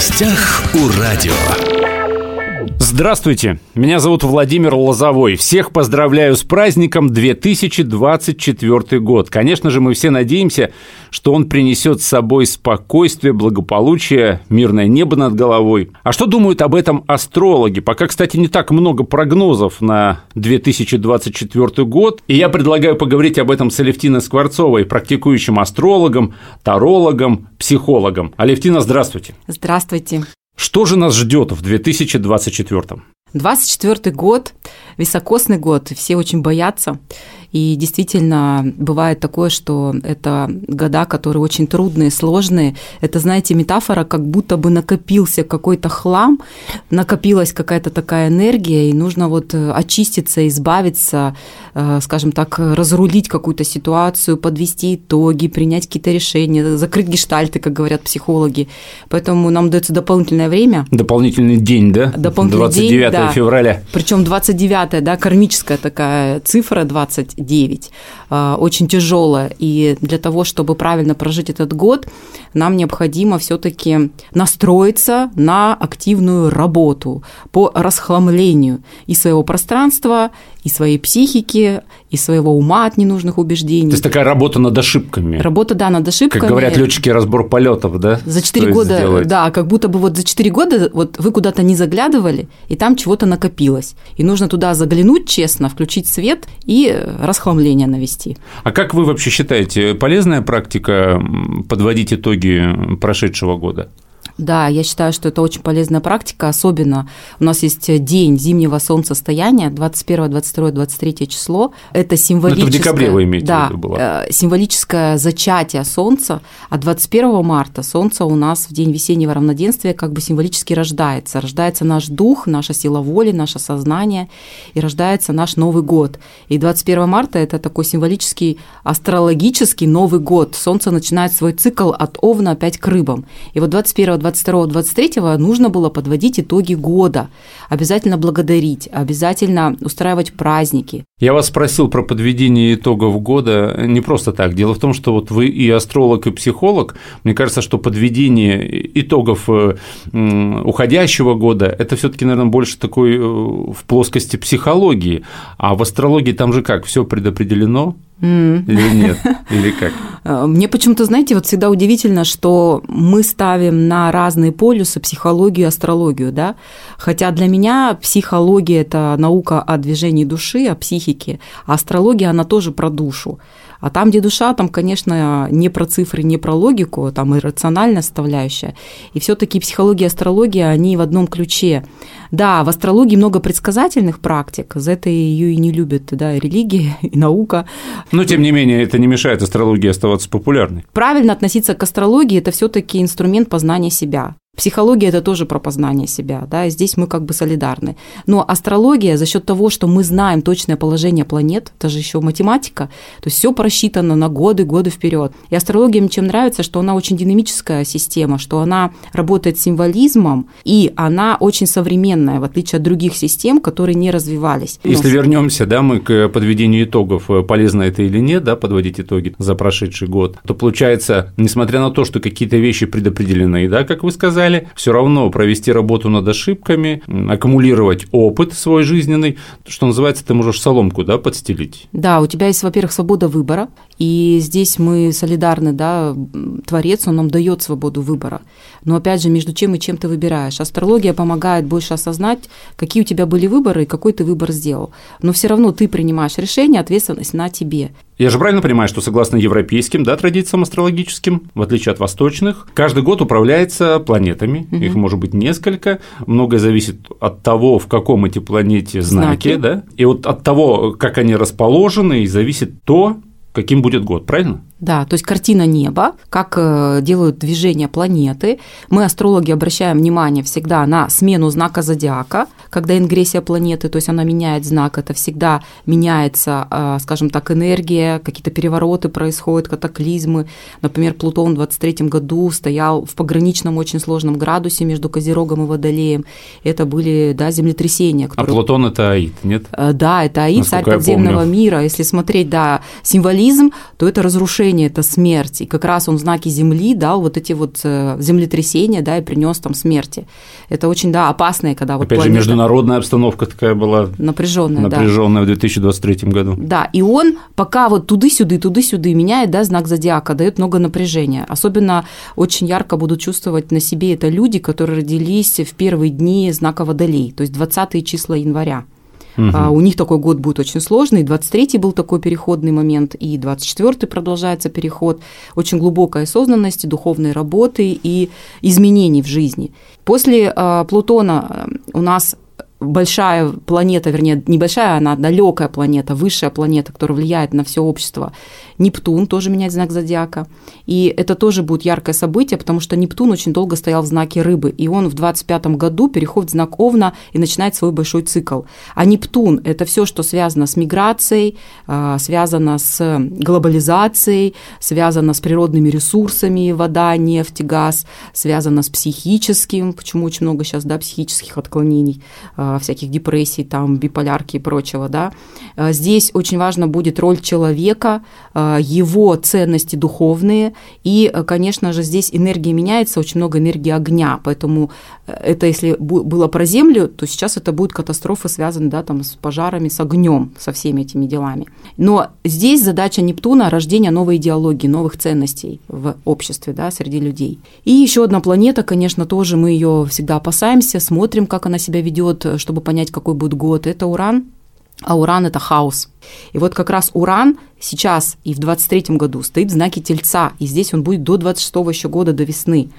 гостях у радио. Здравствуйте, меня зовут Владимир Лозовой. Всех поздравляю с праздником 2024 год. Конечно же, мы все надеемся, что он принесет с собой спокойствие, благополучие, мирное небо над головой. А что думают об этом астрологи? Пока, кстати, не так много прогнозов на 2024 год. И я предлагаю поговорить об этом с Алевтиной Скворцовой, практикующим астрологом, тарологом, психологом. Алевтина, здравствуйте. Здравствуйте. Что же нас ждет в 2024? 24 год, високосный год, все очень боятся. И действительно, бывает такое, что это года, которые очень трудные, сложные. Это, знаете, метафора, как будто бы накопился какой-то хлам, накопилась какая-то такая энергия, и нужно вот э, очиститься, избавиться, э, скажем так, разрулить какую-то ситуацию, подвести итоги, принять какие-то решения, закрыть гештальты, как говорят психологи. Поэтому нам дается дополнительное время. Дополнительный день, да? Дополнительный 29 день, да. февраля. Причем 29, да, кармическая такая цифра 20 9, а, очень тяжелая. И для того, чтобы правильно прожить этот год, нам необходимо все-таки настроиться на активную работу по расхламлению и своего пространства, и своей психики, и своего ума от ненужных убеждений. То есть такая работа над ошибками. Работа, да, над ошибками. Как говорят летчики, разбор полетов, да? За 4 года, сделать? да, как будто бы вот за 4 года вот вы куда-то не заглядывали, и там чего-то накопилось. И нужно туда заглянуть честно, включить свет и расхламление навести. А как вы вообще считаете, полезная практика подводить итоги прошедшего года? Да, я считаю, что это очень полезная практика, особенно у нас есть день зимнего солнцестояния, 21, 22, 23 число. Это символическое... Ну, это в декабре вы имеете да, в виду было. Э, символическое зачатие Солнца, а 21 марта Солнце у нас в день весеннего равноденствия как бы символически рождается. Рождается наш дух, наша сила воли, наше сознание, и рождается наш Новый год. И 21 марта – это такой символический астрологический Новый год. Солнце начинает свой цикл от Овна опять к рыбам. И вот 21 22-23 нужно было подводить итоги года, обязательно благодарить, обязательно устраивать праздники. Я вас спросил про подведение итогов года не просто так. Дело в том, что вот вы и астролог, и психолог. Мне кажется, что подведение итогов э, уходящего года – это все таки наверное, больше такой э, в плоскости психологии. А в астрологии там же как, все предопределено? Mm. Или нет? Или как? Э, мне почему-то, знаете, вот всегда удивительно, что мы ставим на разные полюсы психологию и астрологию, да? Хотя для меня психология – это наука о движении души, о психике, а астрология, она тоже про душу. А там, где душа, там, конечно, не про цифры, не про логику, там и рациональная составляющая. И все таки психология и астрология, они в одном ключе. Да, в астрологии много предсказательных практик, за это ее и не любят, да, и религия, и наука. Но, тем не менее, это не мешает астрологии оставаться популярной. Правильно относиться к астрологии – это все таки инструмент познания себя. Психология – это тоже про познание себя, да, здесь мы как бы солидарны. Но астрология за счет того, что мы знаем точное положение планет, это же еще математика, то есть все просчитано на годы, годы вперед. И астрология мне чем нравится, что она очень динамическая система, что она работает символизмом, и она очень современная, в отличие от других систем, которые не развивались. Если ну, вернемся, да, мы к подведению итогов, э, полезно это или нет, да, подводить итоги за прошедший год, то получается, несмотря на то, что какие-то вещи предопределены, да, как вы сказали, сказали, все равно провести работу над ошибками, аккумулировать опыт свой жизненный, что называется, ты можешь соломку, да, подстелить. Да, у тебя есть, во-первых, свобода выбора, и здесь мы солидарны, да, Творец, он нам дает свободу выбора. Но опять же, между чем и чем ты выбираешь. Астрология помогает больше осознать, какие у тебя были выборы и какой ты выбор сделал. Но все равно ты принимаешь решение, ответственность на тебе. Я же правильно понимаю, что согласно европейским да, традициям астрологическим, в отличие от восточных, каждый год управляется планетами, угу. их может быть несколько, многое зависит от того, в каком эти планете знаки, знаки. Да? и вот от того, как они расположены, и зависит то, каким будет год, правильно? Да, то есть картина неба, как э, делают движение планеты. Мы, астрологи, обращаем внимание всегда на смену знака зодиака, когда ингрессия планеты, то есть она меняет знак, это всегда меняется, э, скажем так, энергия, какие-то перевороты происходят, катаклизмы. Например, Плутон в 23 году стоял в пограничном очень сложном градусе между Козерогом и Водолеем. Это были да, землетрясения. А которые... А Плутон – это Аид, нет? Э, да, это Аид, Насколько царь подземного мира. Если смотреть, да, символизм, то это разрушение напряжение – это смерть. И как раз он в знаке Земли дал вот эти вот э, землетрясения, да, и принес там смерти. Это очень, да, опасное, когда вот Опять планета... же, международная обстановка такая была напряженная, напряженная да. в 2023 году. Да, и он пока вот туды-сюды, туды-сюды меняет, да, знак зодиака, дает много напряжения. Особенно очень ярко будут чувствовать на себе это люди, которые родились в первые дни знака Водолей, то есть 20 числа января. Угу. У них такой год будет очень сложный. 23-й был такой переходный момент, и 24-й продолжается переход. Очень глубокой осознанности, духовной работы и изменений в жизни. После а, Плутона э, у нас большая планета, вернее, небольшая, она далекая планета, высшая планета, которая влияет на все общество. Нептун тоже меняет знак зодиака. И это тоже будет яркое событие, потому что Нептун очень долго стоял в знаке рыбы, и он в 25 году переходит в знак Овна и начинает свой большой цикл. А Нептун – это все, что связано с миграцией, а, связано с глобализацией, связано с природными ресурсами, вода, нефть, газ, связано с психическим, почему очень много сейчас да, психических отклонений, а, всяких депрессий, там, биполярки и прочего. Да. А, здесь очень важно будет роль человека, его ценности духовные. И, конечно же, здесь энергия меняется, очень много энергии огня. Поэтому э, это если было про Землю, то сейчас это будет катастрофа, связанная да, там, с пожарами, с огнем, со всеми этими делами. Но здесь задача Нептуна – рождение новой идеологии, новых ценностей в обществе, да, среди людей. И еще одна планета, конечно, тоже мы ее всегда опасаемся, смотрим, как она себя ведет, чтобы понять, какой будет год. Это Уран, а Уран – это хаос. И вот как раз Уран сейчас и в 23 году стоит в знаке Тельца, и здесь он будет до 26 еще года, до весны.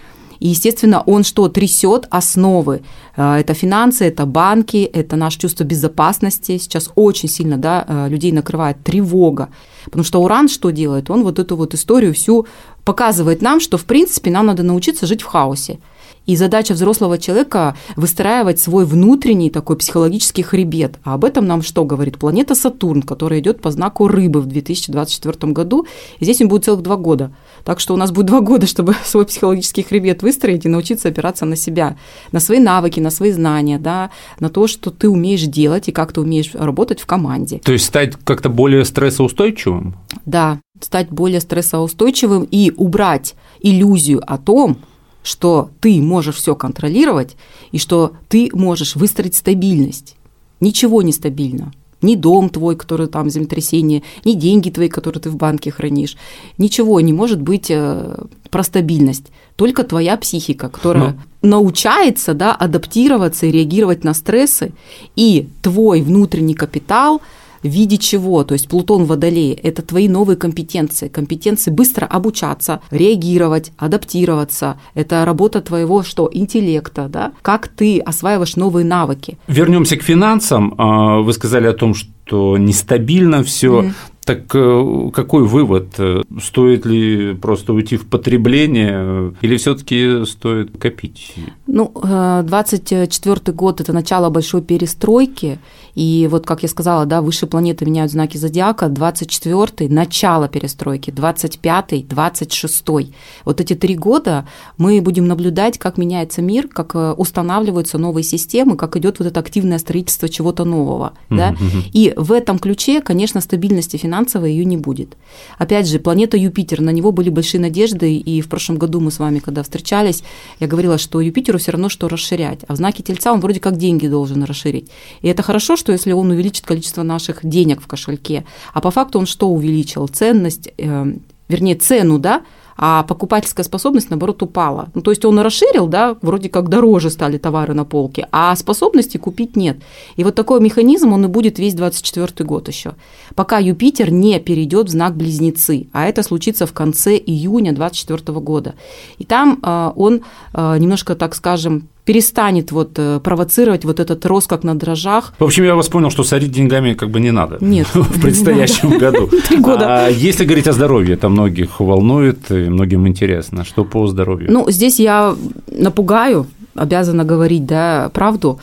И, естественно, он что? Трясет основы. А, это финансы, это банки, это наше чувство безопасности. Сейчас очень сильно да, а, людей накрывает тревога. Потому что Уран что делает? Он вот эту вот историю всю показывает нам, что, в принципе, нам надо научиться жить в хаосе. И задача взрослого человека выстраивать свой внутренний такой психологический хребет. А об этом нам что говорит планета Сатурн, которая идет по знаку рыбы в 2024 году. И здесь им будет целых два года. Так что у нас будет два года, чтобы свой психологический хребет выстроить и научиться опираться на себя, на свои навыки, на свои знания, да, на то, что ты умеешь делать и как ты умеешь работать в команде. То есть стать как-то более стрессоустойчивым? Да, стать более стрессоустойчивым и убрать иллюзию о том, что ты можешь все контролировать и что ты можешь выстроить стабильность. Ничего не стабильно. Ни дом твой, который там землетрясение, ни деньги твои, которые ты в банке хранишь. Ничего не может быть э, про стабильность. Только твоя психика, которая Но... научается да, адаптироваться и реагировать на стрессы. И твой внутренний капитал – в виде чего? То есть Плутон в Водолее – это твои новые компетенции. Компетенции быстро обучаться, реагировать, адаптироваться. Это работа твоего что? Интеллекта, да? Как ты осваиваешь новые навыки. Вернемся к финансам. А, вы сказали о том, что нестабильно все. Mm. Так э, какой вывод? Стоит ли просто уйти в потребление или все-таки стоит копить? Ну, 24 э, год – это начало большой перестройки, и вот, как я сказала, да, высшие планеты меняют знаки зодиака, 24-й – начало перестройки, 25-й, 26-й. Вот эти три года мы будем наблюдать, как меняется мир, как э, устанавливаются новые системы, как идет вот это активное строительство чего-то нового. Mm-hmm. Да? И в этом ключе, конечно, стабильности финансовой ее не будет. Опять же, планета Юпитер, на него были большие надежды, и в прошлом году мы с вами, когда встречались, я говорила, что Юпитеру все равно что расширять, а в знаке Тельца он вроде как деньги должен расширить. И это хорошо, что если он увеличит количество наших денег в кошельке, а по факту он что увеличил? Ценность, э, вернее, цену, да, а покупательская способность, наоборот, упала. Ну, то есть он расширил, да, вроде как дороже стали товары на полке, а способности купить нет. И вот такой механизм, он и будет весь 24 год еще, пока Юпитер не перейдет в знак Близнецы, а это случится в конце июня 24 года. И там э, он э, немножко, так скажем, перестанет вот э, провоцировать вот этот рост как на дрожжах. В общем, я вас понял, что сорить деньгами как бы не надо. Нет. В предстоящем году. Три года. А если говорить о здоровье, это многих волнует, и многим интересно. Что по здоровью? Ну, здесь я напугаю, обязана говорить, да, правду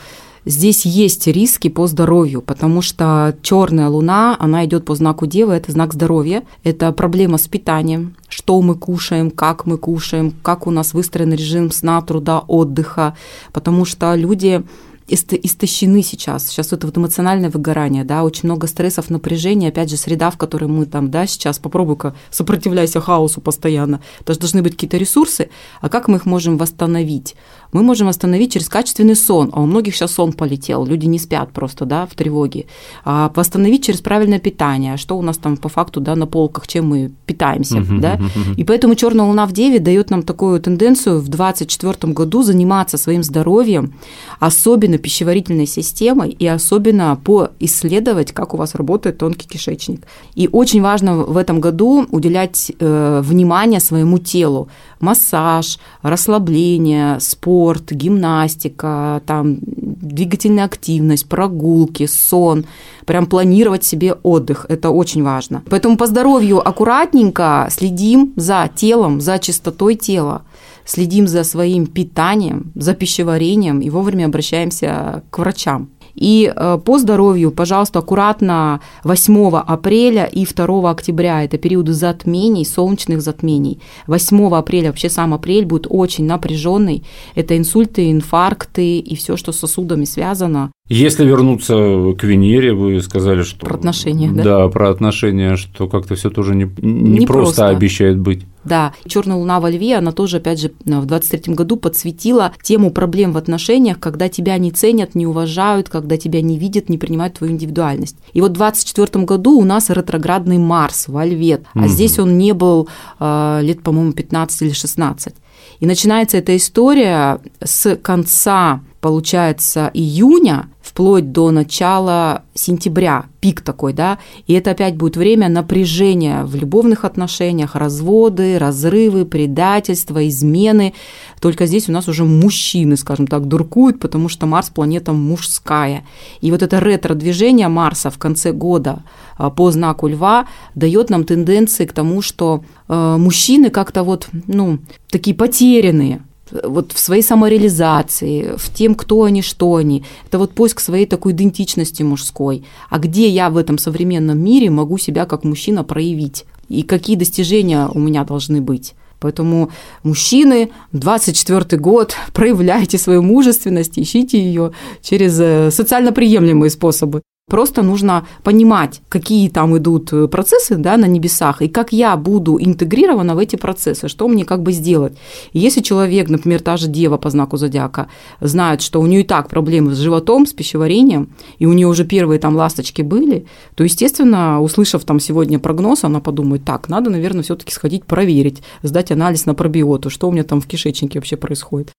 здесь есть риски по здоровью, потому что черная луна, она идет по знаку Девы, это знак здоровья, это проблема с питанием, что мы кушаем, как мы кушаем, как у нас выстроен режим сна, труда, отдыха, потому что люди истощены сейчас. Сейчас это вот эмоциональное выгорание, да, очень много стрессов, напряжения, опять же, среда, в которой мы там, да, сейчас попробуй-ка сопротивляйся хаосу постоянно. То есть должны быть какие-то ресурсы, а как мы их можем восстановить? Мы можем восстановить через качественный сон, а у многих сейчас сон полетел, люди не спят просто, да, в тревоге. А восстановить через правильное питание, что у нас там по факту, да, на полках, чем мы питаемся, да. И поэтому черная луна в Деве дает нам такую тенденцию в 2024 году заниматься своим здоровьем, особенно пищеварительной системой и особенно поисследовать, как у вас работает тонкий кишечник. И очень важно в этом году уделять э, внимание своему телу. Массаж, расслабление, спорт, гимнастика, там, двигательная активность, прогулки, сон. Прям планировать себе отдых. Это очень важно. Поэтому по здоровью аккуратненько следим за телом, за чистотой тела следим за своим питанием, за пищеварением и вовремя обращаемся к врачам. И э, по здоровью, пожалуйста, аккуратно 8 апреля и 2 октября – это периоды затмений, солнечных затмений. 8 апреля, вообще сам апрель будет очень напряженный. Это инсульты, инфаркты и все, что с сосудами связано. Если вернуться к Венере, вы сказали, что... Про отношения, да? Да, про отношения, что как-то все тоже не, не, не просто, просто обещает быть. Да, Черная луна во льве, она тоже, опять же, в 23 году подсветила тему проблем в отношениях, когда тебя не ценят, не уважают, когда тебя не видят, не принимают твою индивидуальность. И вот в 24 году у нас ретроградный Марс во льве, а угу. здесь он не был э, лет, по-моему, 15 или 16. И начинается эта история с конца, получается, июня вплоть до начала сентября, пик такой, да, и это опять будет время напряжения в любовных отношениях, разводы, разрывы, предательства, измены. Только здесь у нас уже мужчины, скажем так, дуркуют, потому что Марс – планета мужская. И вот это ретро-движение Марса в конце года а, по знаку Льва дает нам тенденции к тому, что э, мужчины как-то вот, ну, такие потерянные, вот в своей самореализации, в тем, кто они, что они. Это вот поиск своей такой идентичности мужской. А где я в этом современном мире могу себя как мужчина проявить? И какие достижения у меня должны быть? Поэтому мужчины, 24 год, проявляйте свою мужественность, ищите ее через э, социально приемлемые способы. Просто нужно понимать, какие там идут э, процессы да, на небесах, и как я буду интегрирована в эти процессы, что мне как бы сделать. Если человек, например, та же дева по знаку зодиака, знает, что у нее и так проблемы с животом, с пищеварением, и у нее уже первые там ласточки были, то, естественно, услышав там сегодня прогноз, она подумает, так, надо, наверное, все-таки сходить проверить, сдать анализ на пробиоту, что у меня там в кишечнике вообще происходит.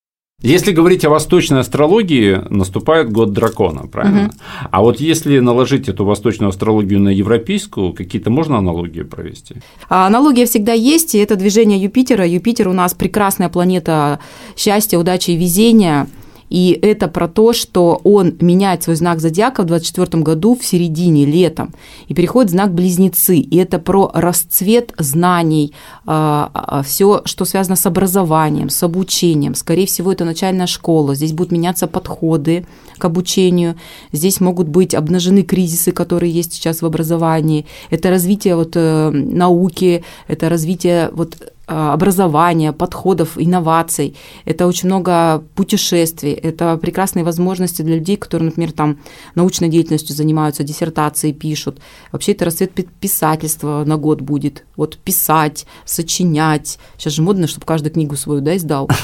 Если говорить о восточной астрологии, наступает год дракона, правильно? Угу. А вот если наложить эту восточную астрологию на европейскую, какие-то можно аналогии провести? А аналогия всегда есть, и это движение Юпитера. Юпитер у нас прекрасная планета счастья, удачи и везения – и это про то, что он меняет свой знак зодиака в 2024 году в середине, летом, и переходит в знак близнецы. И это про расцвет знаний, а, а, все, что связано с образованием, с обучением. Скорее всего, это начальная школа. Здесь будут меняться подходы к обучению. Здесь могут быть обнажены кризисы, которые есть сейчас в образовании. Это развитие вот э, науки, это развитие вот образования, подходов, инноваций. Это очень много путешествий, это прекрасные возможности для людей, которые, например, там научной деятельностью занимаются, диссертации пишут. Вообще это расцвет писательства на год будет. Вот писать, сочинять. Сейчас же модно, чтобы каждую книгу свою да, издал.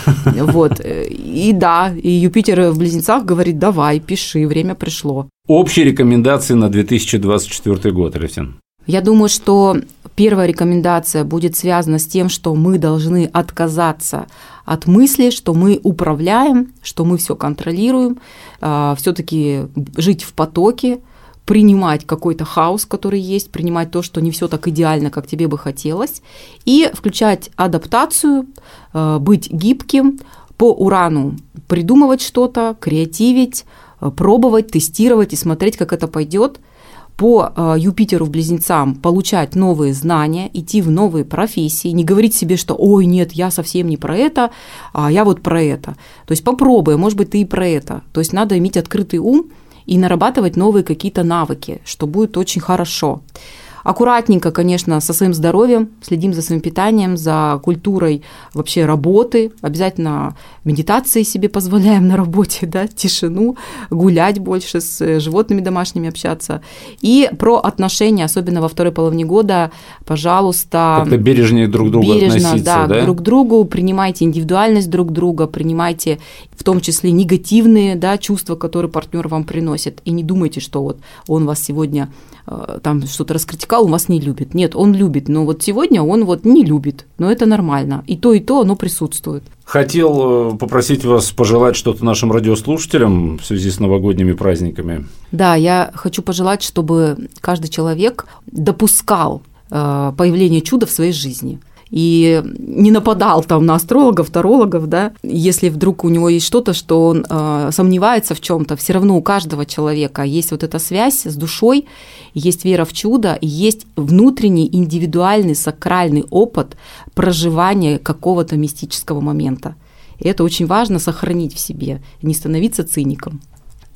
Вот. И да, и Юпитер в Близнецах говорит, давай, пиши, время пришло. Общие рекомендации на 2024 год, Алексей. Я думаю, что первая рекомендация будет связана с тем, что мы должны отказаться от мысли, что мы управляем, что мы все контролируем, а, все-таки жить в потоке, принимать какой-то хаос, который есть, принимать то, что не все так идеально, как тебе бы хотелось, и включать адаптацию, а, быть гибким, по урану придумывать что-то, креативить, а, пробовать, тестировать и смотреть, как это пойдет – по э, Юпитеру в близнецам получать новые знания, идти в новые профессии, не говорить себе, что «Ой, нет, я совсем не про это, а я вот про это». То есть попробуй, может быть, ты и про это. То есть надо иметь открытый ум и нарабатывать новые какие-то навыки, что будет очень хорошо. Аккуратненько, конечно, со своим здоровьем, следим за своим питанием, за культурой вообще работы. Обязательно медитации себе позволяем на работе, да, тишину, гулять больше с животными домашними общаться. И про отношения, особенно во второй половине года, пожалуйста. Как-то бережнее друг друга бережно, относиться, да, да? друг к другу, принимайте индивидуальность друг друга, принимайте в том числе негативные да, чувства, которые партнер вам приносит. И не думайте, что вот он вас сегодня э, там что-то раскритиковал, он вас не любит. Нет, он любит, но вот сегодня он вот не любит. Но это нормально. И то, и то, оно присутствует. Хотел э, попросить вас пожелать что-то нашим радиослушателям в связи с новогодними праздниками. Да, я хочу пожелать, чтобы каждый человек допускал э, появление чуда в своей жизни и не нападал там на астрологов, тарологов, да, если вдруг у него есть что-то, что он э, сомневается в чем-то, все равно у каждого человека есть вот эта связь с душой, есть вера в чудо, есть внутренний индивидуальный сакральный опыт проживания какого-то мистического момента. И это очень важно сохранить в себе, не становиться циником.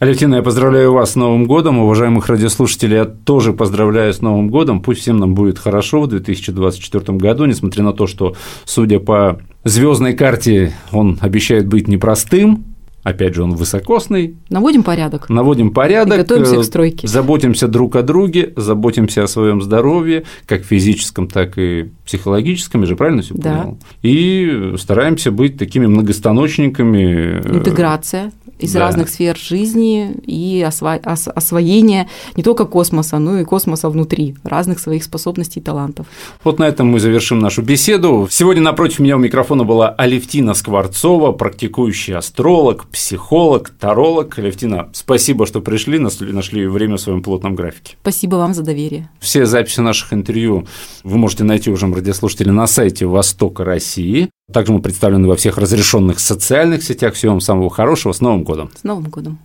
Алевтина, я поздравляю вас с Новым годом. Уважаемых радиослушателей, я тоже поздравляю с Новым годом. Пусть всем нам будет хорошо в 2024 году, несмотря на то, что, судя по звездной карте, он обещает быть непростым. Опять же, он высокосный. Наводим порядок. Наводим порядок. И готовимся к стройке. Заботимся друг о друге, заботимся о своем здоровье, как физическом, так и психологическом, я же правильно все да. понял? И стараемся быть такими многостаночниками. Интеграция из да. разных сфер жизни и осво... ос... освоение не только космоса, но и космоса внутри, разных своих способностей и талантов. Вот на этом мы завершим нашу беседу. Сегодня напротив меня у микрофона была Алевтина Скворцова, практикующий астролог, психолог, таролог. Алевтина, спасибо, что пришли, нашли время в своем плотном графике. Спасибо вам за доверие. Все записи наших интервью вы можете найти уже, радиослушатели, на сайте Востока России. Также мы представлены во всех разрешенных социальных сетях. Всего вам самого хорошего. С Новым годом! С Новым годом!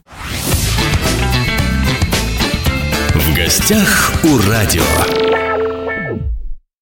В гостях у радио.